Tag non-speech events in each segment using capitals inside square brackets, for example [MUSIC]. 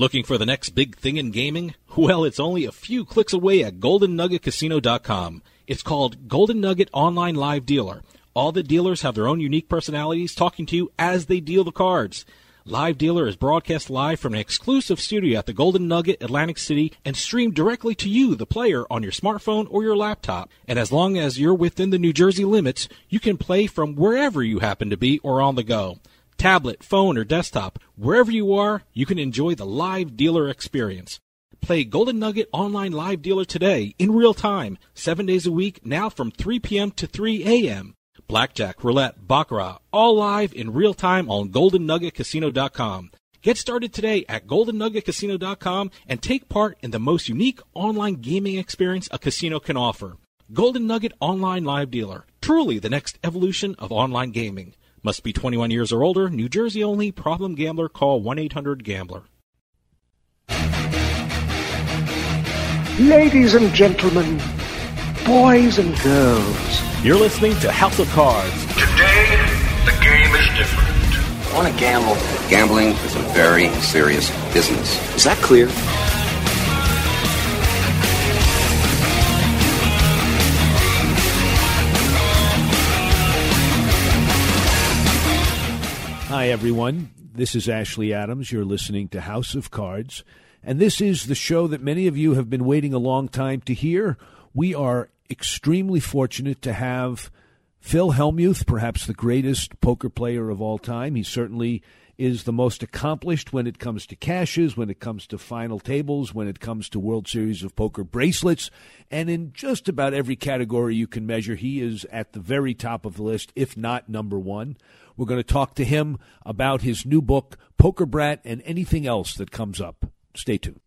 Looking for the next big thing in gaming? Well, it's only a few clicks away at GoldenNuggetCasino.com. It's called Golden Nugget Online Live Dealer. All the dealers have their own unique personalities talking to you as they deal the cards. Live Dealer is broadcast live from an exclusive studio at the Golden Nugget, Atlantic City, and streamed directly to you, the player, on your smartphone or your laptop. And as long as you're within the New Jersey limits, you can play from wherever you happen to be or on the go. Tablet, phone, or desktop, wherever you are, you can enjoy the Live Dealer experience. Play Golden Nugget Online Live Dealer today in real time, seven days a week, now from 3 p.m. to 3 a.m. Blackjack, roulette, baccarat, all live in real time on GoldenNuggetCasino.com. Get started today at GoldenNuggetCasino.com and take part in the most unique online gaming experience a casino can offer. Golden Nugget Online Live Dealer, truly the next evolution of online gaming. Must be 21 years or older, New Jersey only, problem gambler, call 1 800 Gambler. Ladies and gentlemen, boys and girls, You're listening to House of Cards. Today, the game is different. I want to gamble. Gambling is a very serious business. Is that clear? Hi, everyone. This is Ashley Adams. You're listening to House of Cards. And this is the show that many of you have been waiting a long time to hear. We are extremely fortunate to have Phil Hellmuth, perhaps the greatest poker player of all time. He certainly is the most accomplished when it comes to cashes, when it comes to final tables, when it comes to World Series of Poker bracelets, and in just about every category you can measure, he is at the very top of the list, if not number one. We're going to talk to him about his new book, Poker Brat, and anything else that comes up. Stay tuned.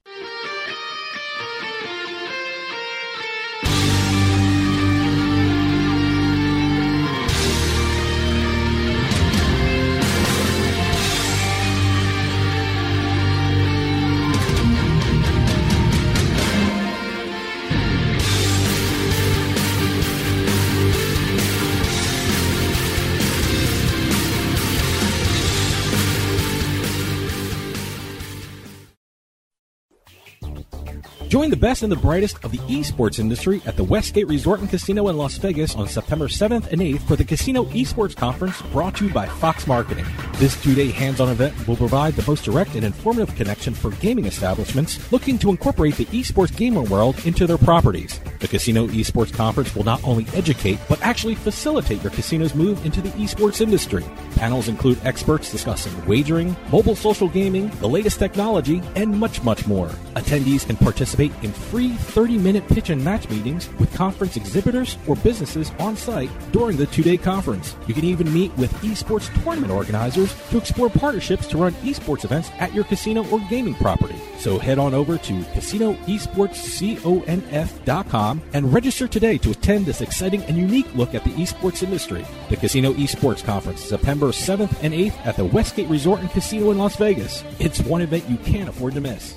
Join the best and the brightest of the esports industry at the Westgate Resort and Casino in Las Vegas on September 7th and 8th for the Casino Esports Conference brought to you by Fox Marketing. This two-day hands-on event will provide the most direct and informative connection for gaming establishments looking to incorporate the esports gamer world into their properties. The Casino Esports Conference will not only educate, but actually facilitate your casino's move into the esports industry. Panels include experts discussing wagering, mobile social gaming, the latest technology, and much, much more. Attendees can participate in free 30-minute pitch and match meetings with conference exhibitors or businesses on site during the two-day conference. You can even meet with esports tournament organizers to explore partnerships to run esports events at your casino or gaming property. So head on over to casinoesportsconf.com and register today to attend this exciting and unique look at the esports industry. The Casino Esports Conference, September 7th and 8th at the Westgate Resort and Casino in Las Vegas. It's one event you can't afford to miss.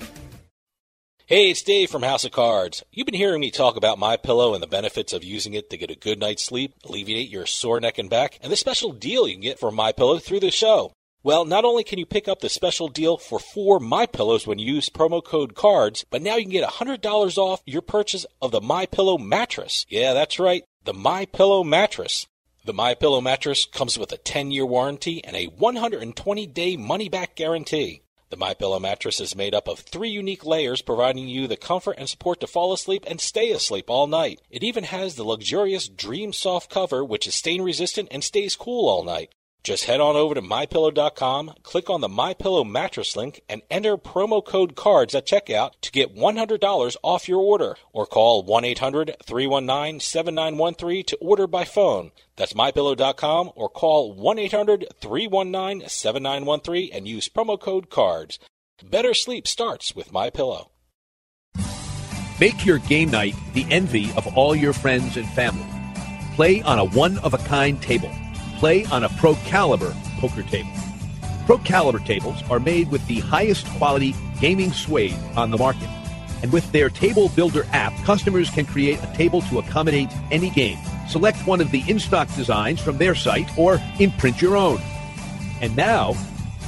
Hey, it's Dave from House of Cards. You've been hearing me talk about My Pillow and the benefits of using it to get a good night's sleep, alleviate your sore neck and back, and the special deal you can get for My Pillow through the show. Well, not only can you pick up the special deal for four My Pillows when you use promo code CARDS, but now you can get $100 off your purchase of the My Pillow mattress. Yeah, that's right, the My Pillow mattress. The My Pillow mattress comes with a 10-year warranty and a 120-day money-back guarantee. The My Pillow mattress is made up of three unique layers, providing you the comfort and support to fall asleep and stay asleep all night. It even has the luxurious Dream Soft cover, which is stain resistant and stays cool all night. Just head on over to mypillow.com, click on the My Pillow mattress link, and enter promo code CARDS at checkout to get $100 off your order, or call 1-800-319-7913 to order by phone. That's mypillow.com or call 1-800-319-7913 and use promo code CARDS. Better sleep starts with My Pillow. Make your game night the envy of all your friends and family. Play on a one of a kind table. Play on a Pro Caliber poker table. Pro Caliber tables are made with the highest quality gaming suede on the market. And with their Table Builder app, customers can create a table to accommodate any game. Select one of the in stock designs from their site or imprint your own. And now,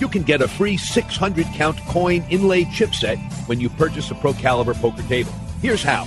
You can get a free 600 count coin inlay chipset when you purchase a Pro Caliber poker table. Here's how.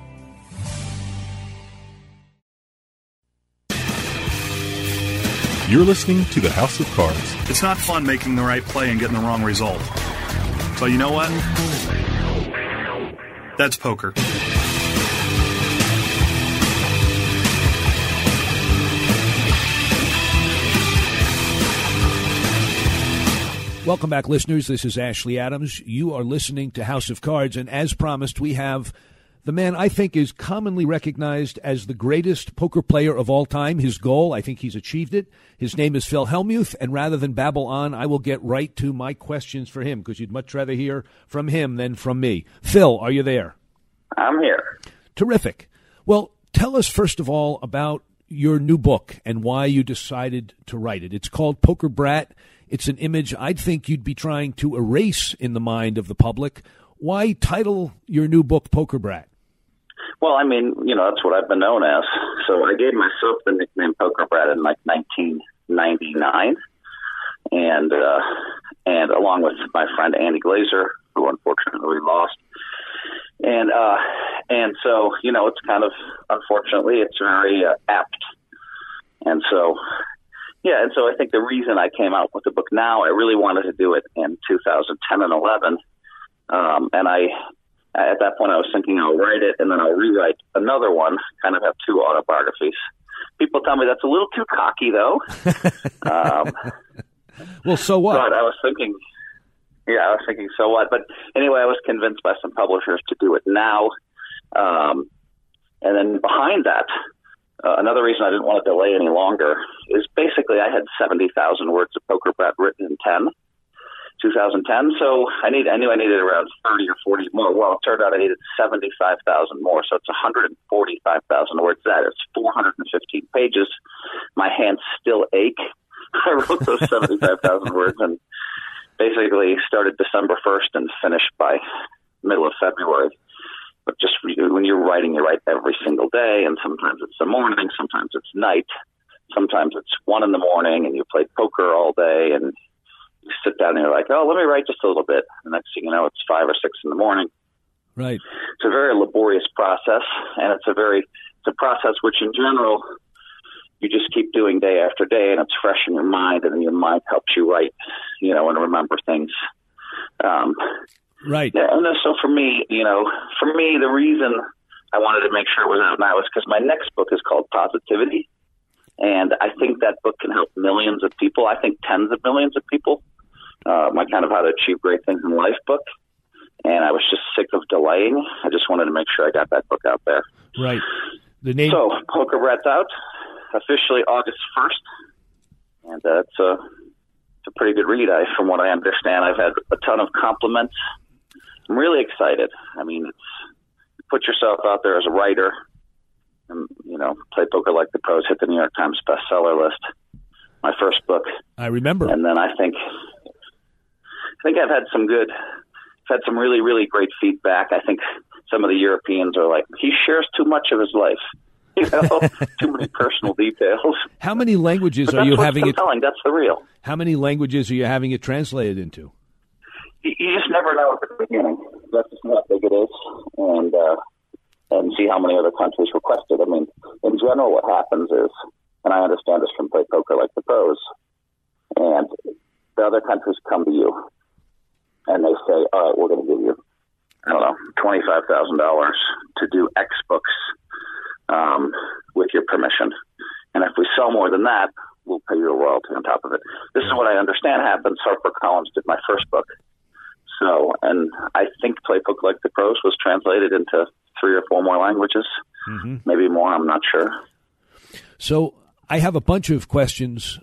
You're listening to the House of Cards. It's not fun making the right play and getting the wrong result. But you know what? That's poker. Welcome back, listeners. This is Ashley Adams. You are listening to House of Cards, and as promised, we have the man I think is commonly recognized as the greatest poker player of all time. His goal, I think he's achieved it. His name is Phil Hellmuth, and rather than babble on, I will get right to my questions for him because you'd much rather hear from him than from me. Phil, are you there? I'm here. Terrific. Well, tell us first of all about your new book and why you decided to write it. It's called Poker Brat. It's an image I'd think you'd be trying to erase in the mind of the public. Why title your new book Poker Brat? Well, I mean, you know, that's what I've been known as. So I gave myself the nickname Poker Brat in like 1999, and uh, and along with my friend Andy Glazer, who unfortunately lost, and uh, and so you know, it's kind of unfortunately it's very uh, apt, and so yeah, and so I think the reason I came out with the book now, I really wanted to do it in 2010 and 11, um, and I at that point I was thinking I'll write it and then I'll rewrite another one, kind of have two autobiographies. People tell me that's a little too cocky though. [LAUGHS] um, well, so what? But I was thinking, yeah, I was thinking, so what? But anyway, I was convinced by some publishers to do it now. Um, and then behind that, uh, another reason I didn't want to delay any longer is basically I had 70,000 words of Poker Brat written in 10. 2010. So I need I knew I needed around 30 or 40 more. Well, it turned out I needed 75,000 more. So it's 145,000 words. That is 415 pages. My hands still ache. [LAUGHS] I wrote those 75,000 [LAUGHS] words and basically started December 1st and finished by middle of February. But just when you're writing, you write every single day, and sometimes it's the morning, sometimes it's night, sometimes it's one in the morning, and you play poker all day, and sit down and you're like, oh, let me write just a little bit. The next thing you know, it's five or six in the morning. Right. It's a very laborious process, and it's a very it's a process which, in general, you just keep doing day after day, and it's fresh in your mind, and your mind helps you write, you know, and remember things. Um, right. And so for me, you know, for me, the reason I wanted to make sure it was out now is because my next book is called Positivity, and I think that book can help millions of people. I think tens of millions of people. Uh, my kind of how to achieve great things in life book. And I was just sick of delaying. I just wanted to make sure I got that book out there. Right. The name. So Poker Brat's out officially August first, and uh, it's a it's a pretty good read. I, from what I understand, I've had a ton of compliments. I'm really excited. I mean, it's put yourself out there as a writer and you know, play poker like the pros hit the New York Times bestseller list. My first book. I remember. And then I think I think I've had some good I've had some really, really great feedback. I think some of the Europeans are like, he shares too much of his life. [LAUGHS] You know, [LAUGHS] too many personal details. How many languages But are you having it? That's the real. How many languages are you having it translated into? You, you just never know at the beginning. That's just how big it is, and uh, and see how many other countries request it. I mean, in general, what happens is, and I understand this from Play Poker Like the Pros, and the other countries come to you, and they say, "All right, we're going to give you, I don't know, twenty five thousand dollars to do X books um, with your permission, and if we sell more than that, we'll pay you a royalty on top of it." This is what I understand happens. Harper Collins did my first book. So, and I think Play Poker Like the Pros was translated into three or four more languages, Mm-hmm. maybe more. I'm not sure. So I have a bunch of questions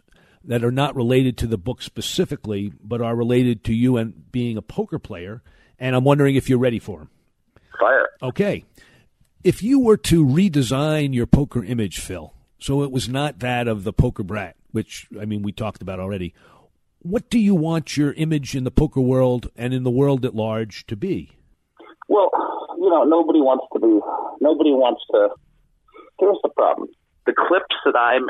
that are not related to the book specifically, but are related to you and being a poker player, and I'm wondering if you're ready for them. Fire. Okay. If you were to redesign your poker image, Phil, so it was not that of the poker brat, which I mean we talked about already. What do you want your image in the poker world and in the world at large to be? Well, you know, nobody wants to be. Nobody wants to. Here's the problem: the clips that I'm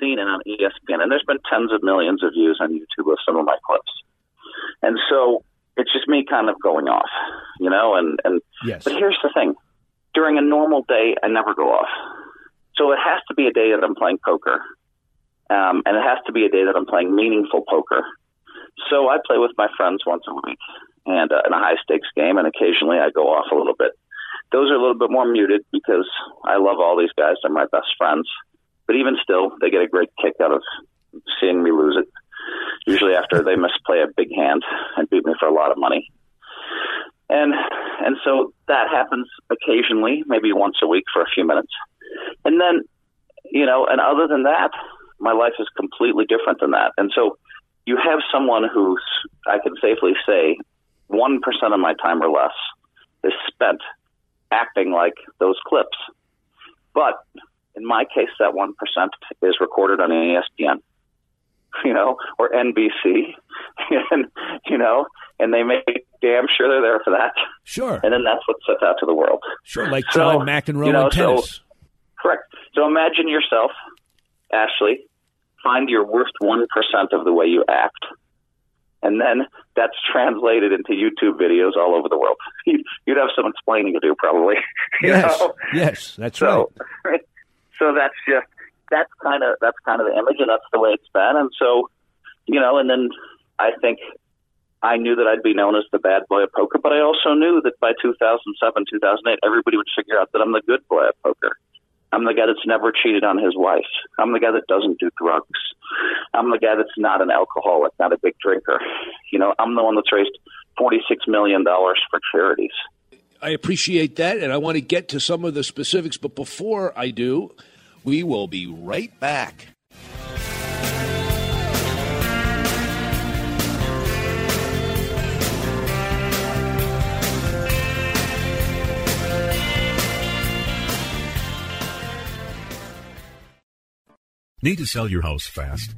seeing on ESPN, and there's been tens of millions of views on YouTube of some of my clips, and so it's just me kind of going off, you know. And and yes. but here's the thing: during a normal day, I never go off. So it has to be a day that I'm playing poker, um, and it has to be a day that I'm playing meaningful poker. So I play with my friends once a week, and uh, in a high stakes game, and occasionally I go off a little bit. Those are a little bit more muted because I love all these guys; they're my best friends. But even still, they get a great kick out of seeing me lose it. Usually after they misplay a big hand and beat me for a lot of money. And and so that happens occasionally, maybe once a week for a few minutes. And then, you know, and other than that, my life is completely different than that. And so you have someone who's I can safely say one percent of my time or less is spent acting like those clips. But in my case, that one percent is recorded on ESPN, [LAUGHS] you know, or NBC, [LAUGHS] and you know, and they make damn sure they're there for that. Sure. And then that's what sets out to the world. Sure, like So, John McEnroe you know, tennis. So, correct. So imagine yourself, Ashley, find your worst one percent of the way you act. And then that's translated into YouTube videos all over the world. [LAUGHS] You'd, have some explaining to do, probably. yes, know? yes, that's right. So, that's just that's kind of that's kind of the image, and that's the way it's been. And so, you know, and then I think I knew that I'd be known as the bad boy of poker, but I also knew that by 2007, 2008, everybody would figure out that I'm the good boy of poker. I'm the guy that's never cheated on his wife. I'm the guy that doesn't do drugs. I'm the guy that's not an alcoholic, not a big drinker. You know, I'm the one that's raised $46 million for charities. I appreciate that, and I want to get to some of the specifics. But before I do, we will be right back. Need to sell your house fast?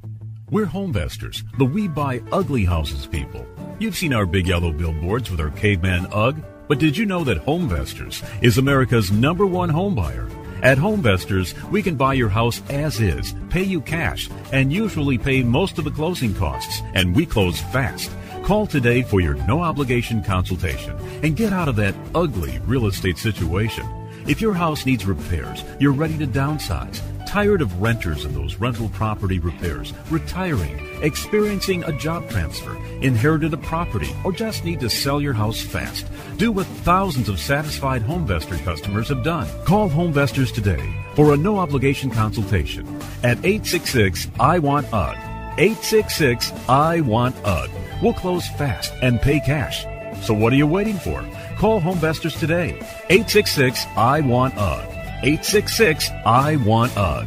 We're Homevestors, the we buy ugly houses people. You've seen our big yellow billboards with our caveman UGG, but did you know that Homevestors is America's number one home buyer? At Homevestors, we can buy your house as is, pay you cash, and usually pay most of the closing costs, and we close fast. Call today for your no obligation consultation and get out of that ugly real estate situation. If your house needs repairs, you're ready to downsize, tired of renters and those rental property repairs, retiring, experiencing a job transfer, inherited a property, or just need to sell your house fast, do what thousands of satisfied Homevestor customers have done. Call Homevestors today for a no obligation consultation at 866 I want UGG. 866 I want UGG. We'll close fast and pay cash. So what are you waiting for? Call Homevestors today. 866 I want UGG. 866 I want UG.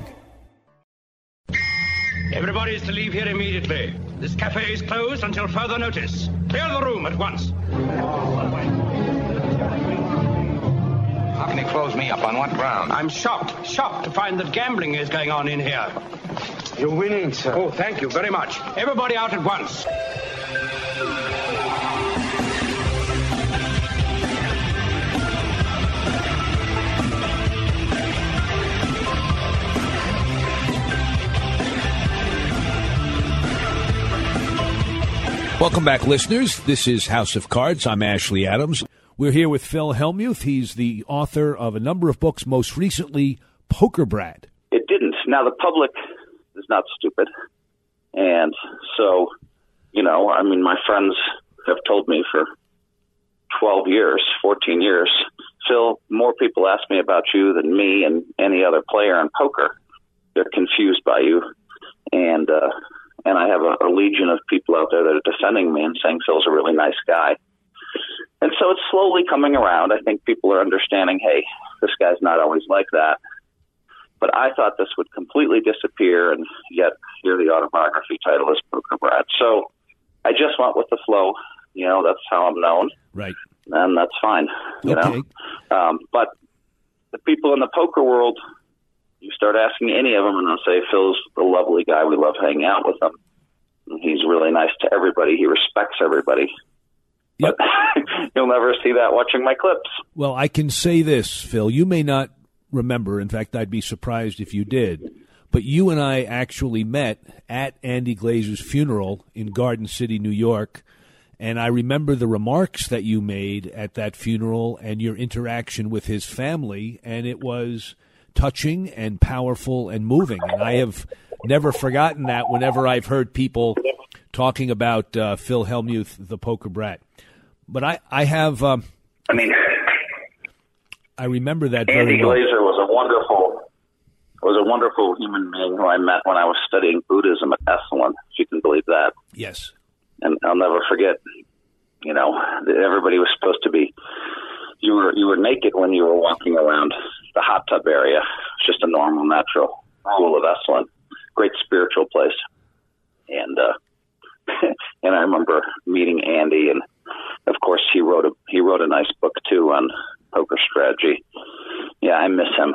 Everybody is to leave here immediately. This cafe is closed until further notice. Clear the room at once. How can he close me up? On what ground? I'm shocked, shocked to find that gambling is going on in here. You're winning, sir. Oh, thank you very much. Everybody out at once. Welcome back, listeners. This is House of Cards. I'm Ashley Adams. We're here with Phil Hellmuth. He's the author of a number of books, most recently, Poker Brat. It didn't. Now the public is not stupid, and so you know, I mean, my friends have told me for twelve years, fourteen years, Phil, more people ask me about you than me and any other player in poker. They're confused by you, and uh, and I have a, a legion of people out there that are defending me and saying Phil's a really nice guy. And so it's slowly coming around. I think people are understanding, hey, this guy's not always like that. But I thought this would completely disappear, and yet here the autobiography title is Poker Brat. So I just went with the flow. You know, that's how I'm known. Right. And that's fine. You Okay. know, um, but the people in the poker world, you start asking any of them, and they'll say Phil's a lovely guy. We love hanging out with him. He's really nice to everybody. He respects everybody. But [LAUGHS] you'll never see that watching my clips. Well, I can say this, Phil. You may not remember. In fact, I'd be surprised if you did. But you and I actually met at Andy Glazer's funeral in Garden City, New York. And I remember the remarks that you made at that funeral and your interaction with his family. And it was touching and powerful and moving. And I have never forgotten that whenever I've heard people talking about uh, Phil Hellmuth, the poker brat. But I, I have. Um, I mean, I remember that Andy well. Glazer was a wonderful was a wonderful human being who I met when I was studying Buddhism at Esalen, if you can believe that. Yes. And I'll never forget, you know, that everybody was supposed to be you were you were naked when you were walking around the hot tub area. It's just a normal, natural rule of Esalen. Great spiritual place. And uh [LAUGHS] and I remember meeting Andy and of course he wrote a he wrote a nice book too on poker strategy. Yeah, I miss him.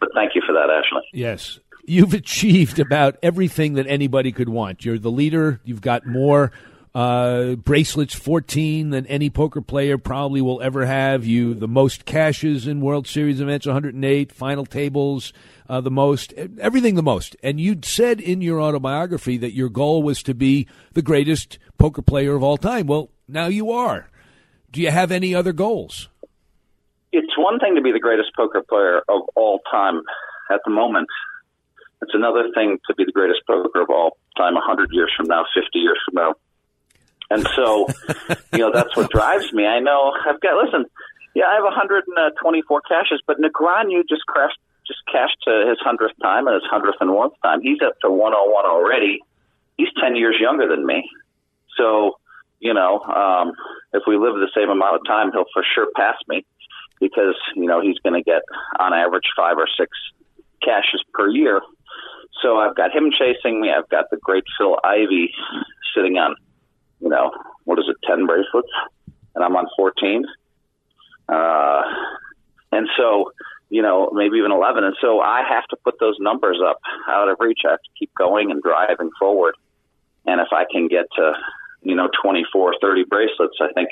But thank you for that, Ashley. Yes. You've achieved about everything that anybody could want. You're the leader. You've got more uh, bracelets, 14, than any poker player probably will ever have. You the most cashes in World Series events, 108, final tables, uh, the most, everything the most. And you said in your autobiography that your goal was to be the greatest poker player of all time. Well, now you are. Do you have any other goals? It's one thing to be the greatest poker player of all time at the moment. It's another thing to be the greatest poker of all time 100 years from now, 50 years from now. And so, [LAUGHS] you know, that's what drives me. I know I've got, listen, yeah, I have 124 cashes, but Negreanu just crashed, just cashed to his 100th time and his 101st time. He's up to 101 already. He's 10 years younger than me. So, you know, um, if we live the same amount of time, he'll for sure pass me because, you know, he's going to get on average five or six cashes per year. So I've got him chasing me. I've got the great Phil Ivey sitting on, you know, what is it, 10 bracelets? And I'm on 14. Uh, and so, you know, maybe even 11. And so I have to put those numbers up out of reach. I have to keep going and driving forward. And if I can get to, you know, 24, 30 bracelets, I think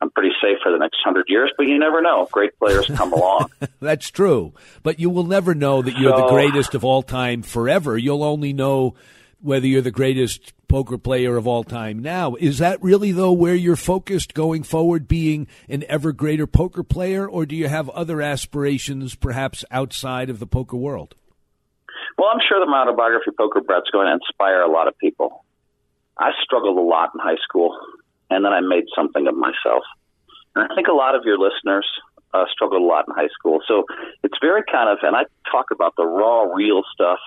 I'm pretty safe for the next hundred years, but you never know. Great players come along. [LAUGHS] That's true. But you will never know that you're the greatest of all time forever. You'll only know whether you're the greatest poker player of all time now. Is that really, though, where you're focused going forward, being an ever greater poker player, or do you have other aspirations, perhaps outside of the poker world? Well, I'm sure the autobiography Poker Brat's going to inspire a lot of people. I struggled a lot in high school, and then I made something of myself. And I think a lot of your listeners uh, struggled a lot in high school. So it's very kind of, and I talk about the raw, real stuff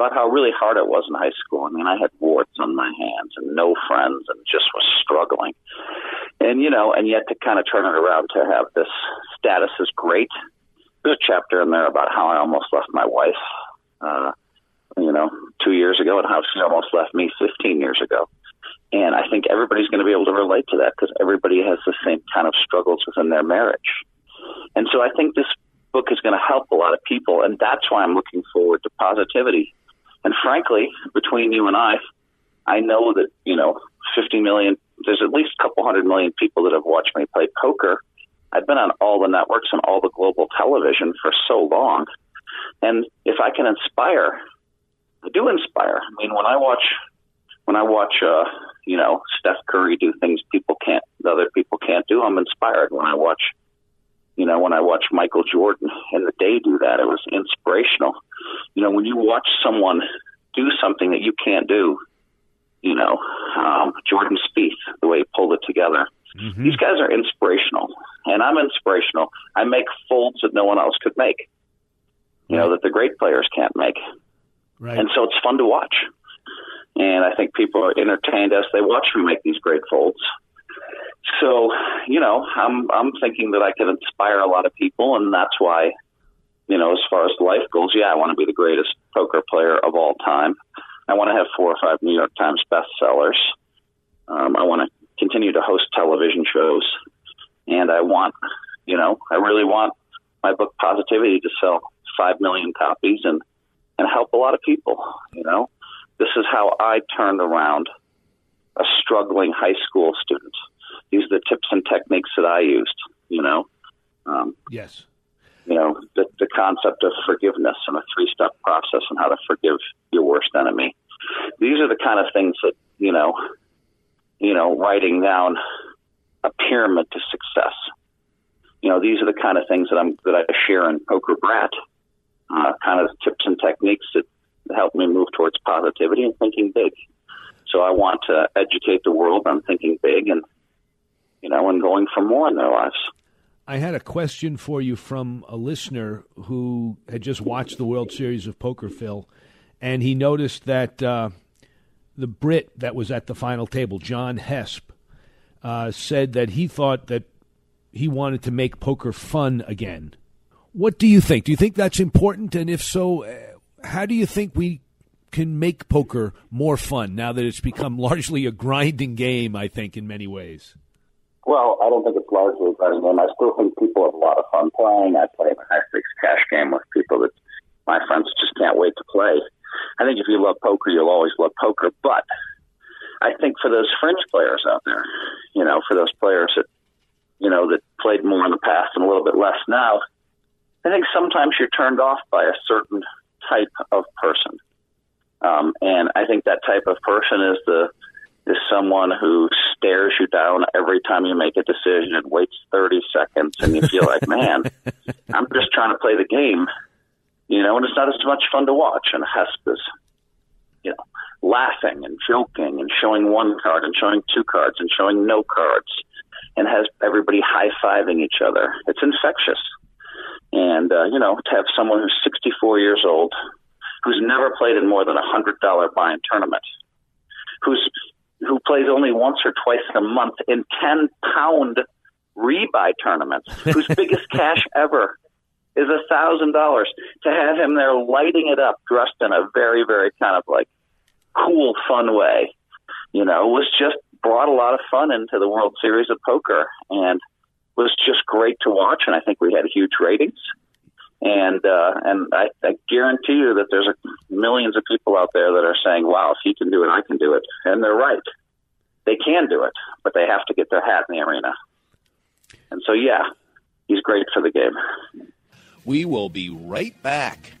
about how really hard it was in high school. I mean, I had warts on my hands and no friends and just was struggling. And, you know, and yet to kind of turn it around to have this status is great. There's a chapter in there about how I almost left my wife, uh, you know, two years ago and how she almost left me 15 years ago. And I think everybody's going to be able to relate to that because everybody has the same kind of struggles within their marriage. And so I think this book is going to help a lot of people. And that's why I'm looking forward to positivity. And frankly, between you and I, I know that, you know, 50 million, there's at least a couple hundred million people that have watched me play poker. I've been on all the networks and all the global television for so long. And if I can inspire, I do inspire. I mean, when I watch, when I watch, uh, you know, Steph Curry do things people can't, other people can't do, I'm inspired. When I watch, you know, when I watch Michael Jordan and the day do that, it was inspirational. You know, when you watch someone do something that you can't do, you know, um, Jordan Spieth, the way he pulled it together. These guys are inspirational, and I'm inspirational. I make folds that no one else could make. You know that the great players can't make, Right. and so it's fun to watch. And I think people are entertained as they watch me make these great folds. So, you know, I'm I'm thinking that I can inspire a lot of people, and that's why, you know, as far as life goes, yeah, I want to be the greatest poker player of all time. I want to have four or five New York Times bestsellers. Um, I want to continue to host television shows. and I want, you know, I really want my book Positivity to sell five million copies and and help a lot of people. You know, this is how I turned around a struggling high school student. These are the tips and techniques that I used. You know, um, yes. You know, the, the concept of forgiveness and a three step process and how to forgive your worst enemy. These are the kind of things that, you know, you know, writing down a pyramid to success. You know, these are the kind of things that I'm that I share in Poker Brat, uh, kind of tips and techniques that help me move towards positivity and thinking big. So I want to educate the world I'm thinking big and you know, and going for more in their lives. I had a question for you from a listener who had just watched the World Series of Poker, Phil, and he noticed that uh, the Brit that was at the final table, John Hesp, uh, said that he thought that he wanted to make poker fun again. What do you think? Do you think that's important? And if so, uh, how do you think we can make poker more fun now that it's become [LAUGHS] largely a grinding game, I think, in many ways? Well, I don't think it's largely a grinding game. I still think people have a lot of fun playing. I play a high stakes cash game with people that my friends just can't wait to play. I think if you love poker, you'll always love poker. But I think for those fringe players out there, you know, for those players that, you know, that played more in the past and a little bit less now, I think sometimes you're turned off by a certain type of person. Um, and I think that type of person is the is someone who stares you down every time you make a decision and waits 30 seconds and you feel like, [LAUGHS] man, I'm just trying to play the game, you know, and it's not as much fun to watch. And Hesp is, you know, laughing and joking and showing one card and showing two cards and showing no cards and has everybody high fiving each other. It's infectious. And, uh, you know, to have someone who's 64 years old, who's never played in more than a $100 buy-in tournament, who's who plays only once or twice a month in 10 pound rebuy tournaments, whose [LAUGHS] biggest cash ever is a thousand dollars to have him there lighting it up dressed in a very, very kind of like cool, fun way, you know, was just brought a lot of fun into the World Series of Poker and was just great to watch. And I think we had huge ratings. And uh, and I, I guarantee you that there's a, millions of people out there that are saying, "Wow, if he can do it, I can do it," and they're right. They can do it, but they have to get their hat in the arena. And so, yeah, he's great for the game. We will be right back.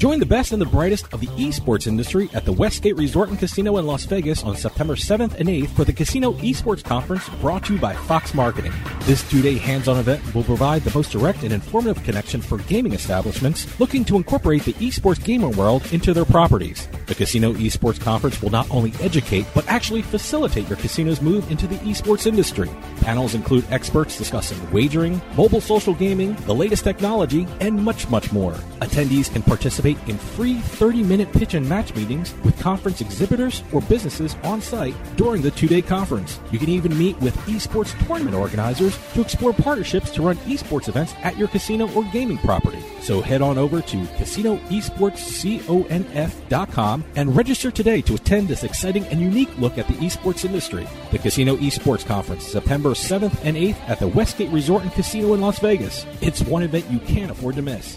Join the best and the brightest of the esports industry at the Westgate Resort and Casino in Las Vegas on September 7th and 8th for the Casino Esports Conference brought to you by Fox Marketing. This two-day hands-on event will provide the most direct and informative connection for gaming establishments looking to incorporate the esports gamer world into their properties. The Casino Esports Conference will not only educate, but actually facilitate your casino's move into the esports industry. Panels include experts discussing wagering, mobile social gaming, the latest technology, and much, much more. Attendees can participate in free 30-minute pitch and match meetings with conference exhibitors or businesses on site during the two-day conference. You can even meet with esports tournament organizers to explore partnerships to run esports events at your casino or gaming property. So head on over to casinoesportsconf.com and register today to attend this exciting and unique look at the esports industry. The Casino Esports Conference, September 7th and 8th at the Westgate Resort and Casino in Las Vegas. It's one event you can't afford to miss.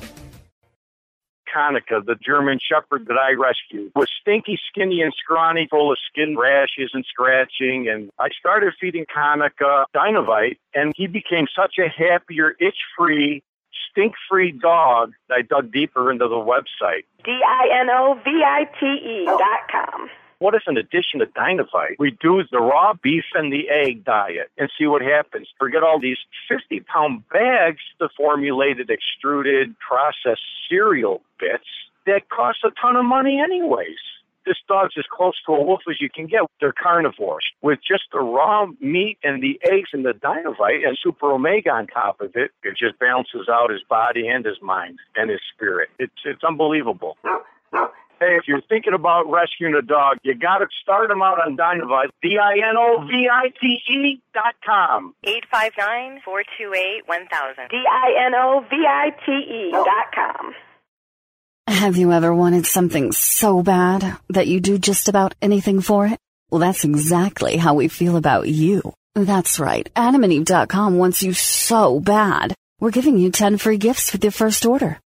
Konica, the German Shepherd that I rescued, was stinky, skinny, and scrawny, full of skin rashes and scratching. And I started feeding Konica Dinovite, and he became such a happier, itch-free, stink-free dog. I dug deeper into the website. D-I-N-O-V-I-T-E dot com. What if, in addition to Dinovite, we do the raw beef and the egg diet and see what happens? Forget all these 50 pound bags, the formulated, extruded, processed cereal bits that cost a ton of money, anyways. This dog's as close to a wolf as you can get. They're carnivores. With just the raw meat and the eggs and the Dinovite and Super Omega on top of it, it just balances out his body and his mind and his spirit. It's, it's unbelievable. Hey, if you're thinking about rescuing a dog, you got to start them out on Dinovite. D-I-N-O-V-I-T-E dot com. 859-428-1000. D-I-N-O-V-I-T-E dot com. Have you ever wanted something so bad that you do just about anything for it? Well, that's exactly how we feel about you. That's right. AdamandEve.com wants you so bad. We're giving you 10 free gifts with your first order.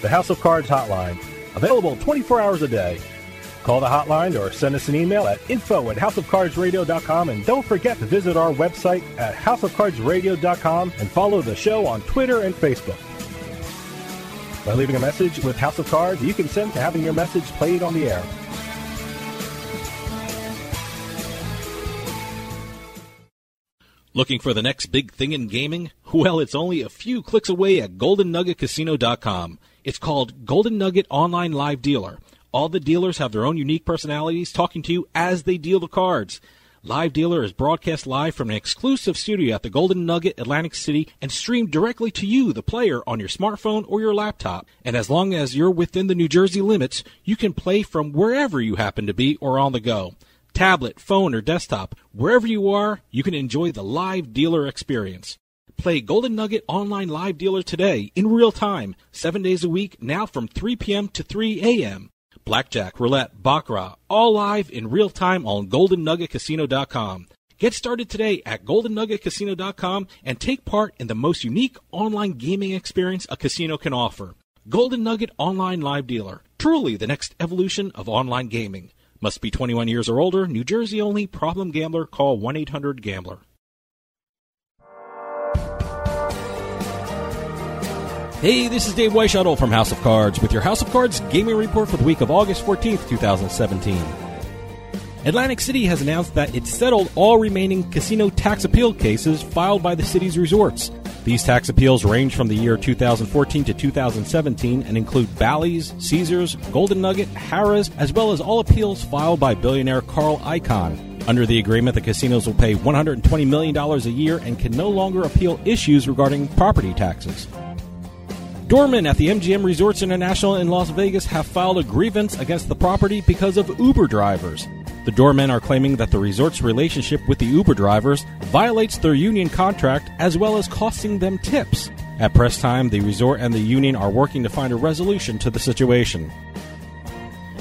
The House of Cards hotline, available 24 hours a day. Call the hotline or send us an email at info at houseofcardsradio.com and don't forget to visit our website at houseofcardsradio.com and follow the show on Twitter and Facebook. By leaving a message with House of Cards, you can send to having your message played on the air. Looking for the next big thing in gaming? Well, it's only a few clicks away at GoldenNuggetCasino.com. It's called Golden Nugget Online Live Dealer. All the dealers have their own unique personalities talking to you as they deal the cards. Live Dealer is broadcast live from an exclusive studio at the Golden Nugget Atlantic City and streamed directly to you, the player, on your smartphone or your laptop. And as long as you're within the New Jersey limits, you can play from wherever you happen to be or on the go. Tablet, phone, or desktop, wherever you are, you can enjoy the Live Dealer experience. Play Golden Nugget Online Live Dealer today in real time, seven days a week, now from 3 p.m. to 3 a.m. Blackjack, roulette, baccarat, all live in real time on GoldenNuggetCasino.com. Get started today at GoldenNuggetCasino.com and take part in the most unique online gaming experience a casino can offer. Golden Nugget Online Live Dealer, truly the next evolution of online gaming. Must be 21 years or older, New Jersey only, problem gambler, call 1 800 Gambler. Hey, this is Dave Weishuttle from House of Cards with your House of Cards gaming report for the week of August 14th, 2017. Atlantic City has announced that it settled all remaining casino tax appeal cases filed by the city's resorts. These tax appeals range from the year 2014 to 2017 and include Bally's, Caesars, Golden Nugget, Harrah's, as well as all appeals filed by billionaire Carl Icahn. Under the agreement, the casinos will pay $120 million a year and can no longer appeal issues regarding property taxes. Doormen at the MGM Resorts International in Las Vegas have filed a grievance against the property because of Uber drivers. The doormen are claiming that the resort's relationship with the Uber drivers violates their union contract as well as costing them tips. At press time, the resort and the union are working to find a resolution to the situation.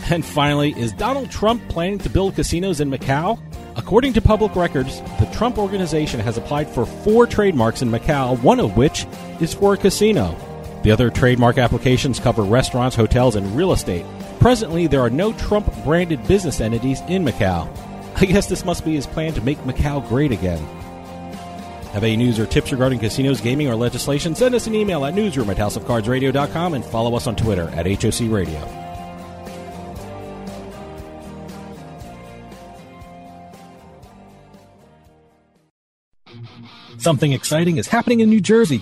And finally, is Donald Trump planning to build casinos in Macau? According to public records, the Trump organization has applied for four trademarks in Macau, one of which is for a casino. The other trademark applications cover restaurants, hotels, and real estate. Presently, there are no Trump branded business entities in Macau. I guess this must be his plan to make Macau great again. Have any news or tips regarding casinos, gaming, or legislation? Send us an email at newsroom at houseofcardsradio.com and follow us on Twitter at HOC Radio. Something exciting is happening in New Jersey.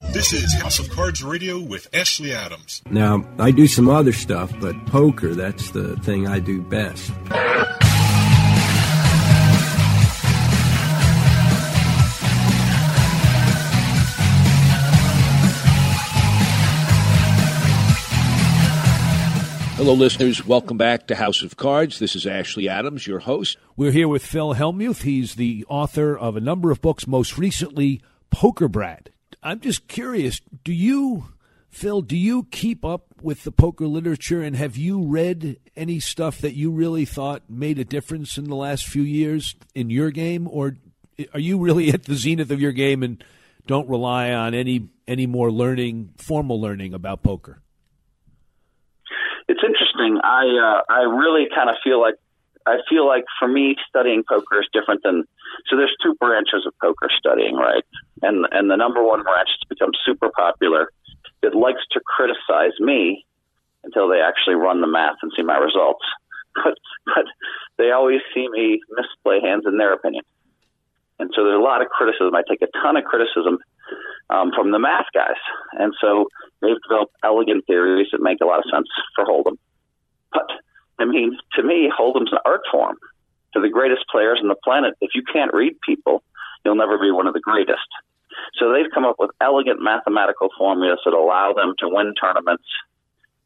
This is House of Cards Radio with Ashley Adams. Now, I do some other stuff, but poker, that's the thing I do best. Hello, listeners. Welcome back to House of Cards. This is Ashley Adams, your host. We're here with Phil Hellmuth. He's the author of a number of books, most recently, Poker Brat. I'm just curious do you, Phil, do you keep up with the poker literature and have you read any stuff that you really thought made a difference in the last few years in your game? Or are you really at the zenith of your game and don't rely on any, any more learning, formal learning about poker? it's interesting. I uh, I really kind of feel like I feel like for me studying poker is different than so there's two branches of poker studying, right? And and the number one branch has become super popular that likes to criticize me until they actually run the math and see my results. [LAUGHS] But but they always see me misplay hands in their opinion. And so there's a lot of criticism. I take a ton of criticism um, from the math guys. And so they've developed elegant theories that make a lot of sense for Hold'em. But I mean, to me, Hold'em's an art form. To the greatest players on the planet, if you can't read people, you'll never be one of the greatest. So they've come up with elegant mathematical formulas that allow them to win tournaments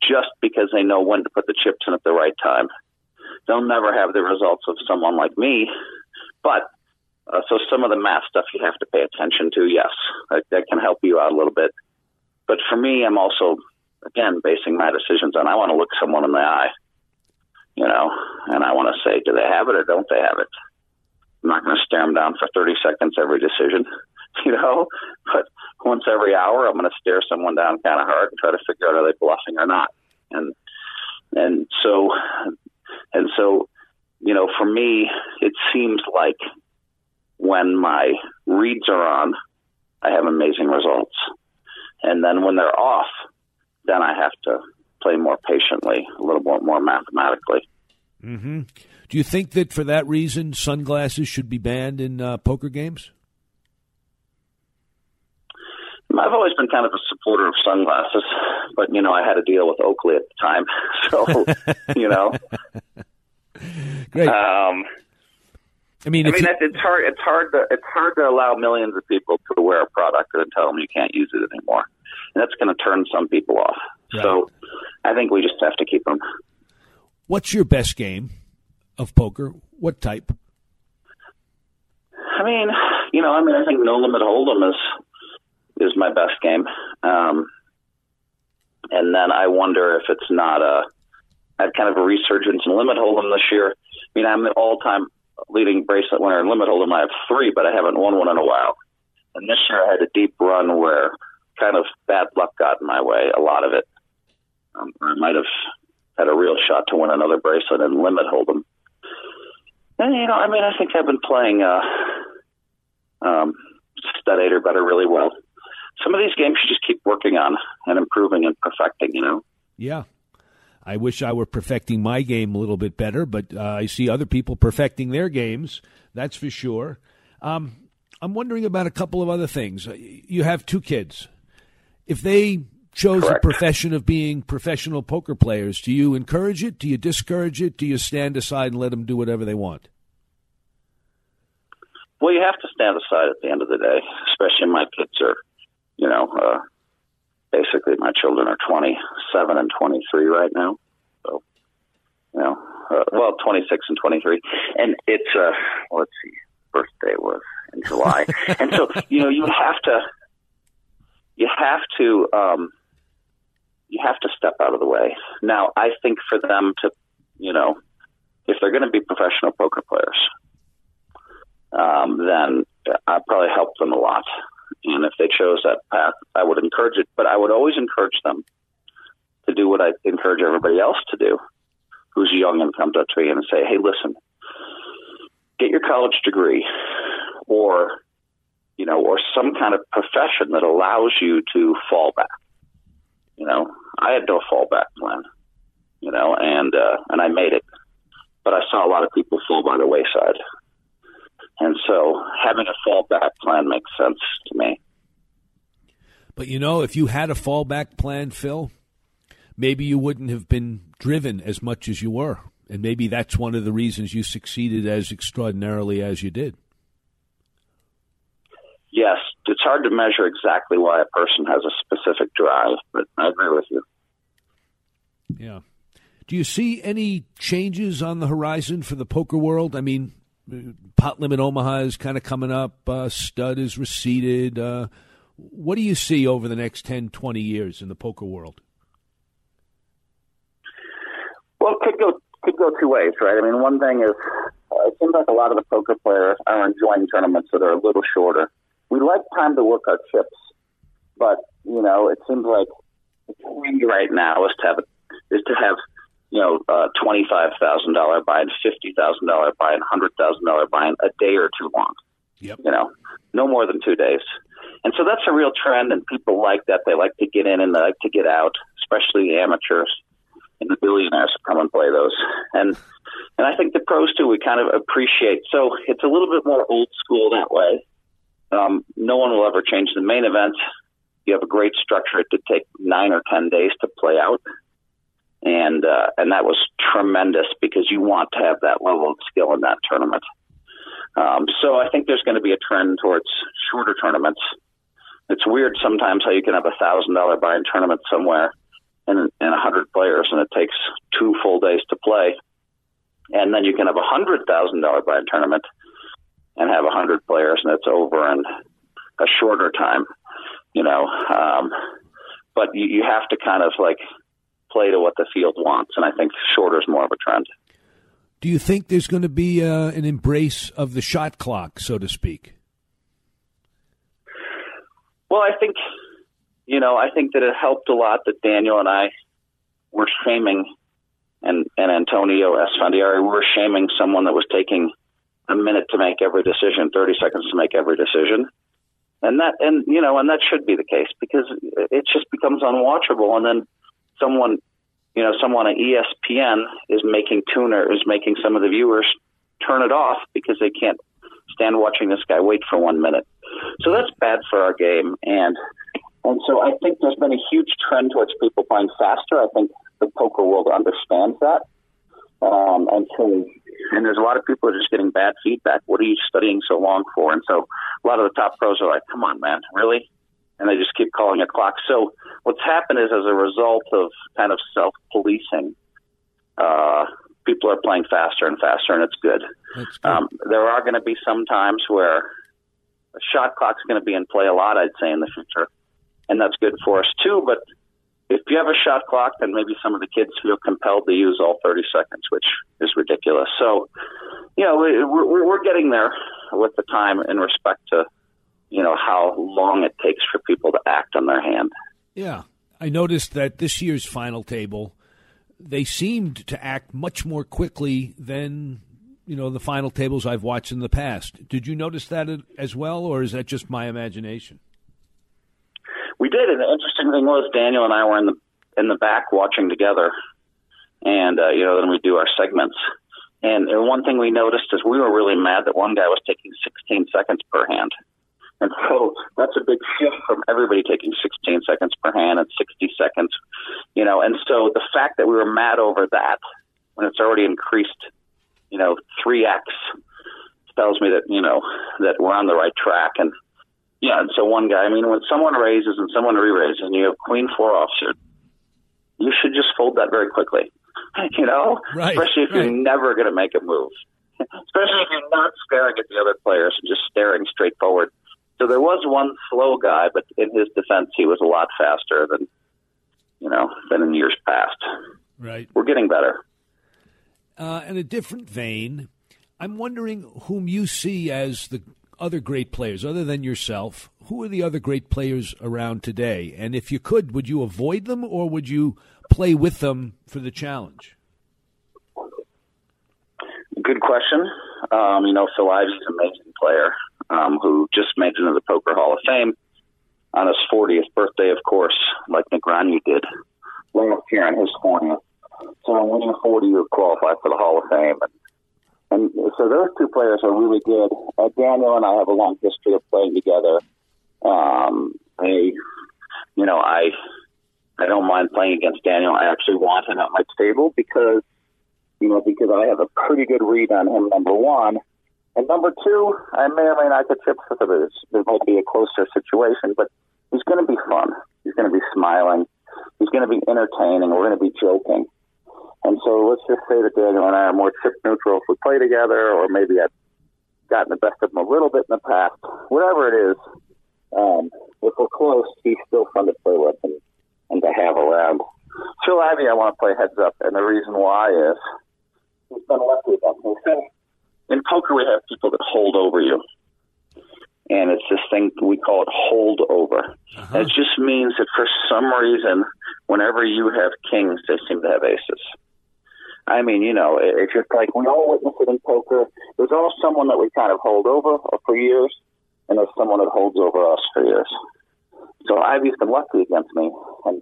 just because they know when to put the chips in at the right time. They'll never have the results of someone like me, but uh, so some of the math stuff you have to pay attention to. Yes, that, that can help you out a little bit. But for me, I'm also again basing my decisions on I want to look someone in the eye, you know, and I want to say, do they have it or don't they have it? I'm not going to stare them down for 30 seconds every decision, [LAUGHS] you know, but once every hour, I'm going to stare someone down kind of hard and try to figure out are they bluffing or not. And and so and so, you know, for me, it seems like when my reads are on, I have amazing results. And then when they're off, then I have to play more patiently, a little more, more mathematically. Mm-hmm. Do you think that for that reason, sunglasses should be banned in uh, poker games? I've always been kind of a supporter of sunglasses, but you know, I had a deal with Oakley at the time, [LAUGHS] so you know. Great. Um, I mean, I mean, you- it's hard. It's hard to it's hard to allow millions of people to wear a product and tell them you can't use it anymore, and that's going to turn some people off. So, I think we just have to keep them. what's your best game of poker? What type? I mean, you know, I mean, I think no limit hold'em is is my best game, um, and then I wonder if it's not a. I had kind of a resurgence in limit hold'em this year. I mean, I'm the all time leading bracelet winner in limit hold'em. I have three, but I haven't won one in a while. And this year I had a deep run where kind of bad luck got in my way. A lot of it. Um, I might have had a real shot to win another bracelet in limit hold'em. And you know, I mean, I think I've been playing uh, um, stud eight or better really well. Some of these games you just keep working on and improving and perfecting. You know. Yeah. I wish I were perfecting my game a little bit better, but uh, I see other people perfecting their games. That's for sure. Um, I'm wondering about a couple of other things. You have two kids. If they chose Correct. the profession of being professional poker players, do you encourage it? Do you discourage it? Do you stand aside and let them do whatever they want? Well, you have to stand aside at the end of the day, especially my kids are, you know, uh, basically my children are 27 and 23 right now. So, you know, uh, well, 26 and 23. And it's, uh, let's see, birthday was in July. [LAUGHS] and so, you know, you have to, you have to, um, you have to step out of the way. Now, I think for them to, you know, if they're going to be professional poker players, um, then I probably help them a lot. And if they chose that path, I would encourage it. But I would always encourage them to do what I encourage everybody else to do who's young and comes up to me and say, hey, listen, get your college degree or, you know, or some kind of profession that allows you to fall back. I had no fallback plan, you know, and uh, and I made it, but I saw a lot of people fall by the wayside, and so having a fallback plan makes sense to me. But you know, if you had a fallback plan, Phil, maybe you wouldn't have been driven as much as you were. And maybe that's one of the reasons you succeeded as extraordinarily as you did. Yes, it's hard to measure exactly why a person has a specific drive, but I agree with you. Yeah. Do you see any changes on the horizon for the poker world? I mean, pot limit Omaha is kind of coming up. Uh, stud is receded. Uh, what do you see over the next 10, 20 years in the poker world? Well, it could go could go two ways, right? I mean, one thing is uh, it seems like a lot of the poker players are enjoying tournaments that are a little shorter. We like time to work our chips, but you know, it seems like the trend right now is to have is to have you know uh, twenty five thousand dollar buy-in, fifty thousand dollar buy-in, hundred thousand dollar buy-in a day or two long. Yep. You know, no more than two days. And so that's a real trend, and people like that. They like to get in and they like to get out, especially the amateurs and the billionaires come and play those. And and I think the pros too we kind of appreciate. So it's a little bit more old school that way. Um, no one will ever change the main event. You have a great structure. It did take nine or ten days to play out, and uh, and that was tremendous because you want to have that level of skill in that tournament. Um, so I think there's going to be a trend towards shorter tournaments. It's weird sometimes how you can have a thousand dollar buy-in tournament somewhere and and a hundred players, and it takes two full days to play. And then you can have a hundred thousand dollar buy-in tournament and have a hundred players, and it's over in a shorter time. You know, um, but you, you have to kind of like play to what the field wants, and I think shorter is more of a trend. Do you think there's going to be uh, an embrace of the shot clock, so to speak? Well, I think you know, I think that it helped a lot that Daniel and I were shaming, and and Antonio Esfandiari were shaming someone that was taking a minute to make every decision, thirty seconds to make every decision, and that and you know, and that should be the case because it just becomes unwatchable, and then someone, you know, someone at ESPN is making tuner is making some of the viewers turn it off because they can't stand watching this guy wait for one minute. So that's bad for our game, and and so I think there's been a huge trend towards people playing faster. I think the poker world understands that. Um, and so, and there's a lot of people are just getting bad feedback. What are you studying so long for? And so a lot of the top pros are like, come on, man, really? And they just keep calling a clock. So what's happened is as a result of kind of self-policing, uh, people are playing faster and faster, and it's good. good. Um, there are going to be some times where a shot clock's going to be in play a lot, I'd say, in the future and that's good for us too. But if you have a shot clock, then maybe some of the kids feel compelled to use all 30 seconds, which is ridiculous. So, you know, we're, we're getting there with the time in respect to, you know, how long it takes for people to act on their hand. Yeah. I noticed that this year's final table, they seemed to act much more quickly than, you know, the final tables I've watched in the past. Did you notice that as well, or is that just my imagination? We did, and the interesting thing was Daniel and I were in the in the back watching together, and uh, you know then we do our segments. And, and one thing we noticed is we were really mad that one guy was taking 16 seconds per hand. And so that's a big shift from everybody taking 16 seconds per hand and 60 seconds, you know. And so the fact that we were mad over that when it's already increased, you know, 3x tells me that, you know, that we're on the right track. And yeah, and so one guy, I mean, when someone raises and someone re-raises and you have queen four offsuit, you should just fold that very quickly. [LAUGHS] You know, right, especially if right. you're never going to make a move, [LAUGHS] especially if you're not staring at the other players and just staring straight forward. So there was one slow guy, but in his defense, he was a lot faster than you know than in years past. Right, we're getting better. Uh, in a different vein, I'm wondering whom you see as the other great players other than yourself? Who are the other great players around today? And if you could, would you avoid them or would you play with them for the challenge? Good question. Um, you know, Phil Ivey's an amazing player. Um, who just made it into the Poker Hall of Fame on his 40th birthday, of course, like Negreanu did last year on his 40th. So when you're 40, you qualify for the Hall of Fame. And, and so those two players are really good. Uh, Daniel and I have a long history of playing together. Um, I, you know, I I don't mind playing against Daniel. I actually want him at my table because, you know, because I have a pretty good read on him. Number one, and number two, I may or may not get chips with him. It might be a closer situation, but he's going to be fun. He's going to be smiling. He's going to be entertaining. We're going to be joking. And so let's just say that Daniel and I are more chip neutral if we play together, or maybe I've gotten the best of him a little bit in the past. Whatever it is, um, if we're close, he's still fun to play with and, and to have around. Phil Ivey, I want to play heads up, and the reason why is he's been lucky enough. In poker, we have people that hold over you. And it's this thing, we call it hold over. Uh-huh. It just means that for some reason, whenever you have kings, they seem to have aces. I mean, you know, it's just like we all witness it in poker. There's always someone that we kind of hold over for years, and there's someone that holds over us for years. So Ivey's been lucky against me, and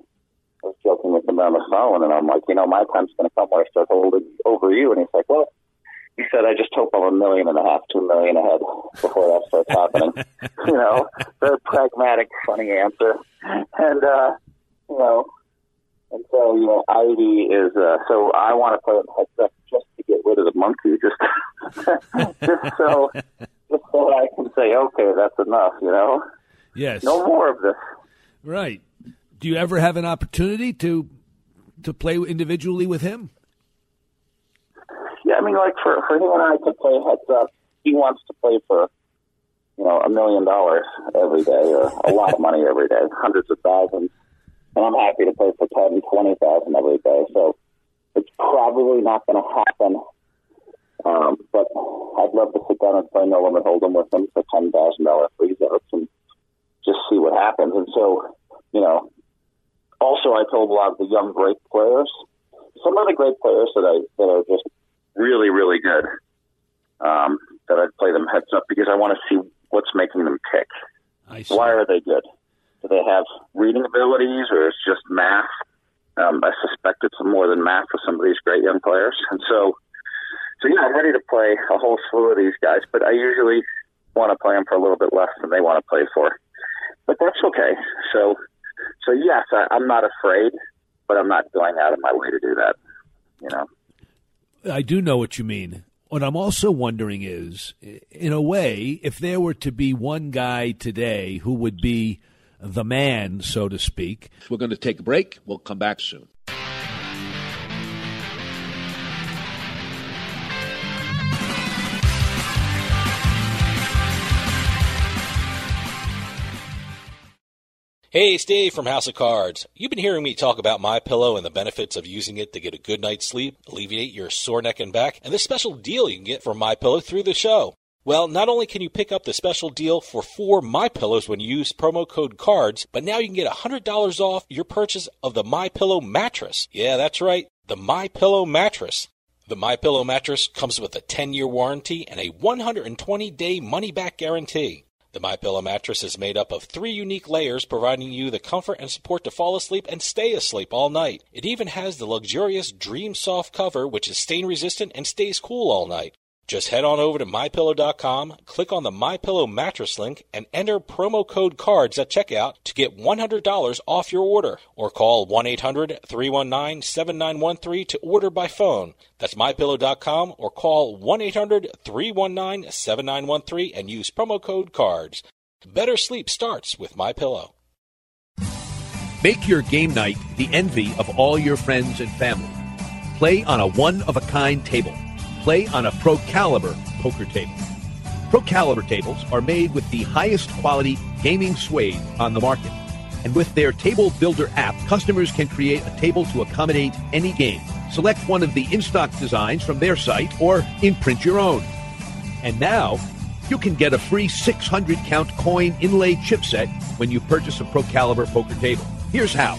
I was joking with him on the phone, and I'm like, you know, my time's going to come where I start holding over you, and he's like, well, he said, I just hope I'm a million and a half, two million ahead before that starts happening. [LAUGHS] you know, very pragmatic, funny answer. And, uh, you know, and so, you know, Ivey is, uh, so I want to play it heads up just to get rid of the monkey, just, [LAUGHS] just so, just so I can say, okay, that's enough, you know? Yes. No more of this. Right. Do you ever have an opportunity to to play individually with him? I mean, like for for him and I to play heads up, he wants to play for you know a million dollars every day or a lot of [LAUGHS] money every day, hundreds of thousands, and I'm happy to play for ten, twenty thousand every day. So it's probably not going to happen. Um, but I'd love to sit down and play no limit hold'em with him for ten thousand dollar freezeouts and just see what happens. And so, you know, also I told a lot of the young great players, some of the great players that I that are just really, really good. Um, that I'd play them heads up because I want to see what's making them tick. Why are they good? Do they have reading abilities or it's just math? Um, I suspect it's more than math for some of these great young players. And so, so yeah, I'm ready to play a whole slew of these guys, but I usually want to play them for a little bit less than they want to play for. But that's okay. So, so yes, I, I'm not afraid, but I'm not going out of my way to do that. You know. I do know what you mean. What I'm also wondering is, in a way, if there were to be one guy today who would be the man, so to speak. We're going to take a break. We'll come back soon. Hey, it's Dave from House of Cards. You've been hearing me talk about My Pillow and the benefits of using it to get a good night's sleep, alleviate your sore neck and back, and this special deal you can get from My Pillow through the show. Well, not only can you pick up the special deal for four My Pillows when you use promo code CARDS, but now you can get $100 off your purchase of the My Pillow mattress. Yeah, that's right, the My Pillow mattress. The My Pillow mattress comes with a 10-year warranty and a 120-day money-back guarantee. The My Pillow mattress is made up of three unique layers, providing you the comfort and support to fall asleep and stay asleep all night. It even has the luxurious Dream Soft cover, which is stain resistant and stays cool all night. Just head on over to mypillow.com, click on the MyPillow mattress link, and enter promo code CARDS at checkout to get $100 off your order. Or call 1 800 319 7913 to order by phone. That's mypillow.com or call 1 800 319 7913 and use promo code CARDS. Better sleep starts with MyPillow. Make your game night the envy of all your friends and family. Play on a one of a kind table play on a Pro Caliber poker table. Pro Caliber tables are made with the highest quality gaming suede on the market. And with their Table Builder app, customers can create a table to accommodate any game. Select one of the in stock designs from their site or imprint your own. And now, you can get a free 600 count coin inlay chipset when you purchase a Pro Caliber poker table. Here's how.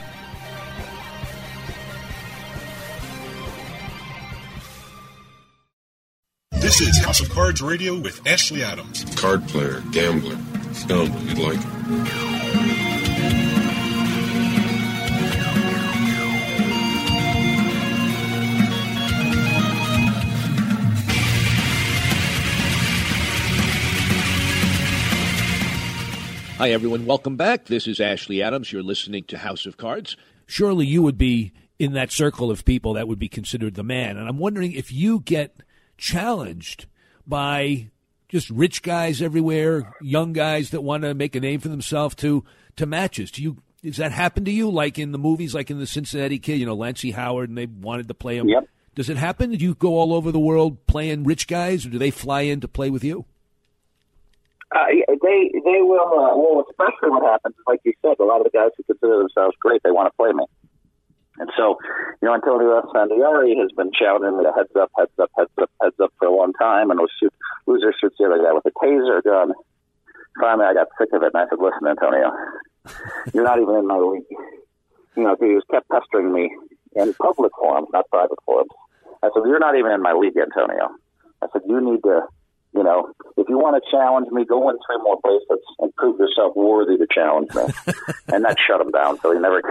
This is House of Cards Radio with Ashley Adams. Card player, gambler, scoundrel, you'd like it. Hi, everyone. Welcome back. This is Ashley Adams. You're listening to House of Cards. Surely you would be in that circle of people that would be considered the man. And I'm wondering if you get challenged by just rich guys everywhere, young guys that want to make a name for themselves to to matches. Do you does that happen to you like in the movies like in the Cincinnati Kid, you know, Lancey Howard and they wanted to play him? Yep. Does it happen? Do you go all over the world playing rich guys or do they fly in to play with you? Uh, they they will. Uh, well, especially what happens like you said, a lot of the guys who consider themselves great, they want to play me. And so, you know, Antonio Esfandiari has been shouting me heads up, heads up, heads up, heads up for a long time, and was shoot, loser shoots the other guy with a taser gun. Finally, I got sick of it, and I said, "Listen, Antonio, [LAUGHS] you're not even in my league." You know, he was kept pestering me in public forums, not private forums. I said, "You're not even in my league, Antonio." I said, "You need to." You know, if you want to challenge me, go win three more bracelets and prove yourself worthy to challenge me. [LAUGHS] and that shut him down. So he never,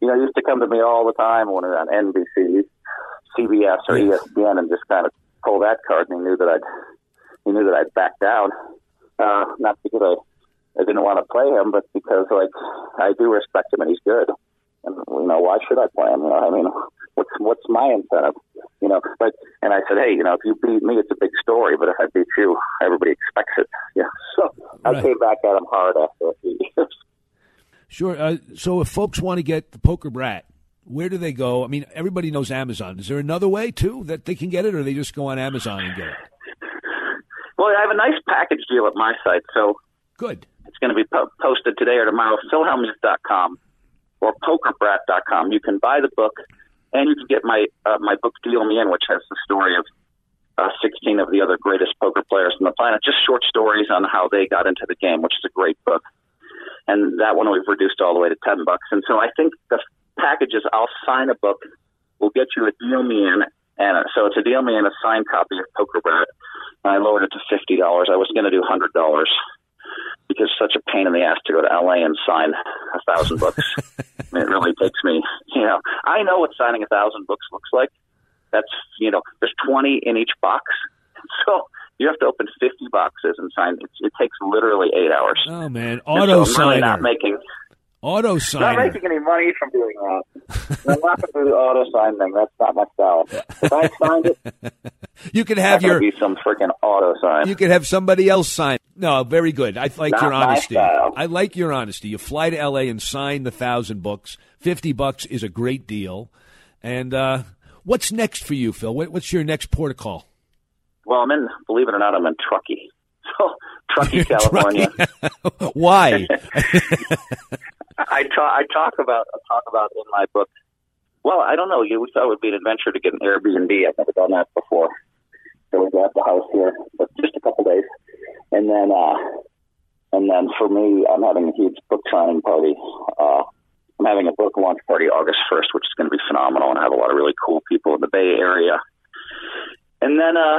you know, he used to come to me all the time when we were on NBC, CBS, or ESPN, and just kind of pull that card. And he knew that I'd, he knew that I'd back down. Uh, not because I, I didn't want to play him, but because like I do respect him and he's good. And you know, why should I play him? You know, I mean, what's what's my incentive? You know, but and I said, hey, you know, if you beat me, it's a big story. But if I beat you, everybody expects it. [LAUGHS] Yeah. So I came back at him hard after a few years. [LAUGHS] Sure. Uh, so if folks want to get the Poker Brat, where do they go? I mean, everybody knows Amazon. Is there another way too that they can get it, or they just go on Amazon and get it? Well, I have a nice package deal at my site, so good. It's going to be po- posted today or tomorrow. PhilHellmuth.com or PokerBrat.com. You can buy the book, and you can get my uh, my book Deal Me In, which has the story of uh, 16 of the other greatest poker players on the planet. Just short stories on how they got into the game, which is a great book. And that one we've reduced all the way to 10 bucks. And so I think the package is I'll sign a book. We'll get you a Deal Me In. And so it's a Deal Me In, a signed copy of Poker Brat. I lowered it to $50. I was going to do $100 because it's such a pain in the ass to go to LA and sign a thousand books. [LAUGHS] It really takes me, you know, I know what signing a thousand books looks like. That's, you know, there's 20 in each box. [LAUGHS] So you have to open 50 boxes and sign. It, it takes literally eight hours. Oh man, auto so I'm really signer. not making, Auto signer. I'm not making any money from doing that. I'm not going to do the auto sign thing. That's not my style. If I signed it, [LAUGHS] You can have your. be some freaking auto sign. You could have somebody else sign. No, very good. I like Not your honesty. I like your honesty. You fly to L.A. and sign the thousand books. Fifty bucks is a great deal. And uh, what's next for you, Phil? What, what's your next protocol? Well, I'm in, believe it or not, I'm in Truckee. [LAUGHS] So, Truckee, [LAUGHS] California. Why? I talk, I talk about, I talk about in my book. Well, I don't know. You we thought it would be an adventure to get an Airbnb. I've never done that before. So we got the house here, but just a couple days, and then, uh, and then for me, I'm having a huge book signing party. Uh, I'm having a book launch party August 1st, which is going to be phenomenal, and I have a lot of really cool people in the Bay Area. And then, uh,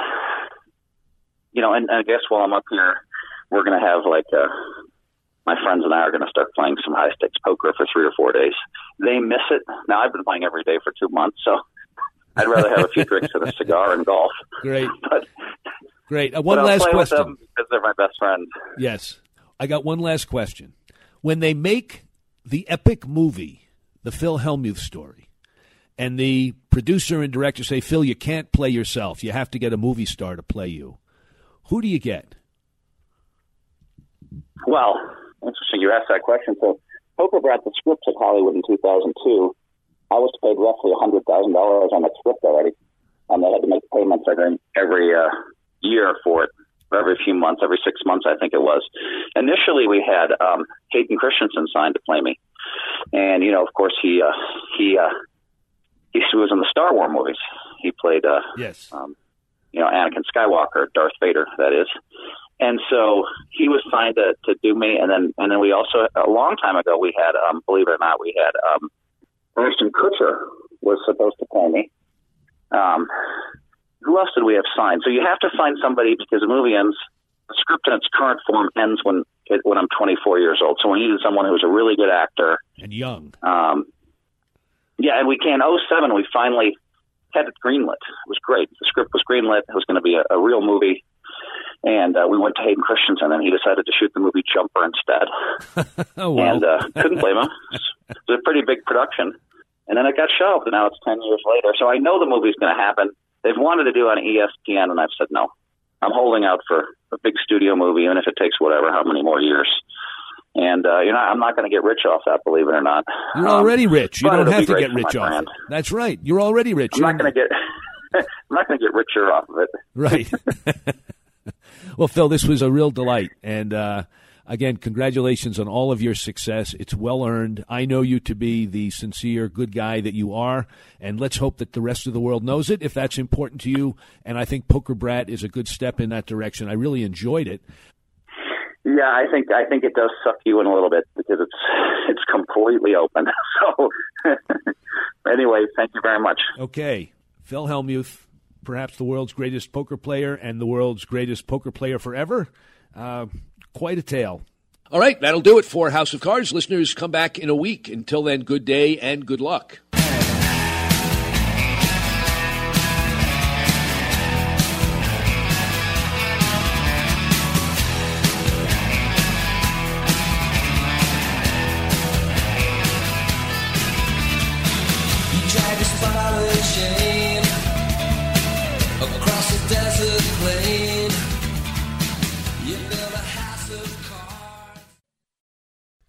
you know, and, and I guess while I'm up here, we're going to have like uh, my friends and I are going to start playing some high stakes poker for three or four days. They miss it. Now I've been playing every day for two months, so [LAUGHS] I'd rather have a few drinks and a cigar and golf. Great. [LAUGHS] But Great. Uh, one last question. them because they're my best friends. Yes. I got one last question. When they make the epic movie, the Phil Hellmuth story, and the producer and director say, Phil, you can't play yourself. You have to get a movie star to play you. Who do you get? Well, you asked that question. So, Poker brought the script to Hollywood in 2002. I was paid roughly $100,000 on the script already. And they had to make payments every, every uh, year for it, every few months, every six months, I think it was. Initially, we had um, Hayden Christensen signed to play me. And, you know, of course, he, uh, he, uh, he was in the Star Wars movies. He played, uh, yes. um, you know, Anakin Skywalker, Darth Vader, that is. And so he was signed to, to do me, and then and then we also a long time ago we had, um, believe it or not, we had um, Ashton Kutcher was supposed to play me. Um, who else did we have signed? So you have to find somebody because the movie ends. The script in its current form ends when it, when I'm 24 years old. So we needed someone who was a really good actor And young. um, yeah, and we can. 07, we finally had it greenlit. It was great. The script was greenlit. It was going to be a, a real movie. And uh, we went to Hayden Christensen, and he decided to shoot the movie Jumper instead. [LAUGHS] Oh, well. And uh, couldn't blame him. It was a pretty big production. And then it got shelved, and now it's 10 years later. So I know the movie's going to happen. They've wanted to do it on ESPN, and I've said no. I'm holding out for a big studio movie, even if it takes whatever, how many more years. And uh, you know, I'm not going to get rich off that, believe it or not. You're Um, already rich. You don't have to get rich off brand. it. That's right. You're already rich. I'm You're not going to get. [LAUGHS] I'm not going to get richer off of it. Right. [LAUGHS] well, Phil, this was a real delight. And uh, again, congratulations on all of your success. It's well earned. I know you to be the sincere, good guy that you are. And let's hope that the rest of the world knows it if that's important to you. And I think Poker Brat is a good step in that direction. I really enjoyed it. Yeah, I think I think it does suck you in a little bit because it's it's completely open. [LAUGHS] So [LAUGHS] anyway, thank you very much. Okay. Phil Hellmuth, perhaps the world's greatest poker player and the world's greatest poker player forever. Uh, quite a tale. All right, that'll do it for House of Cards. Listeners, come back in a week. Until then, good day and good luck.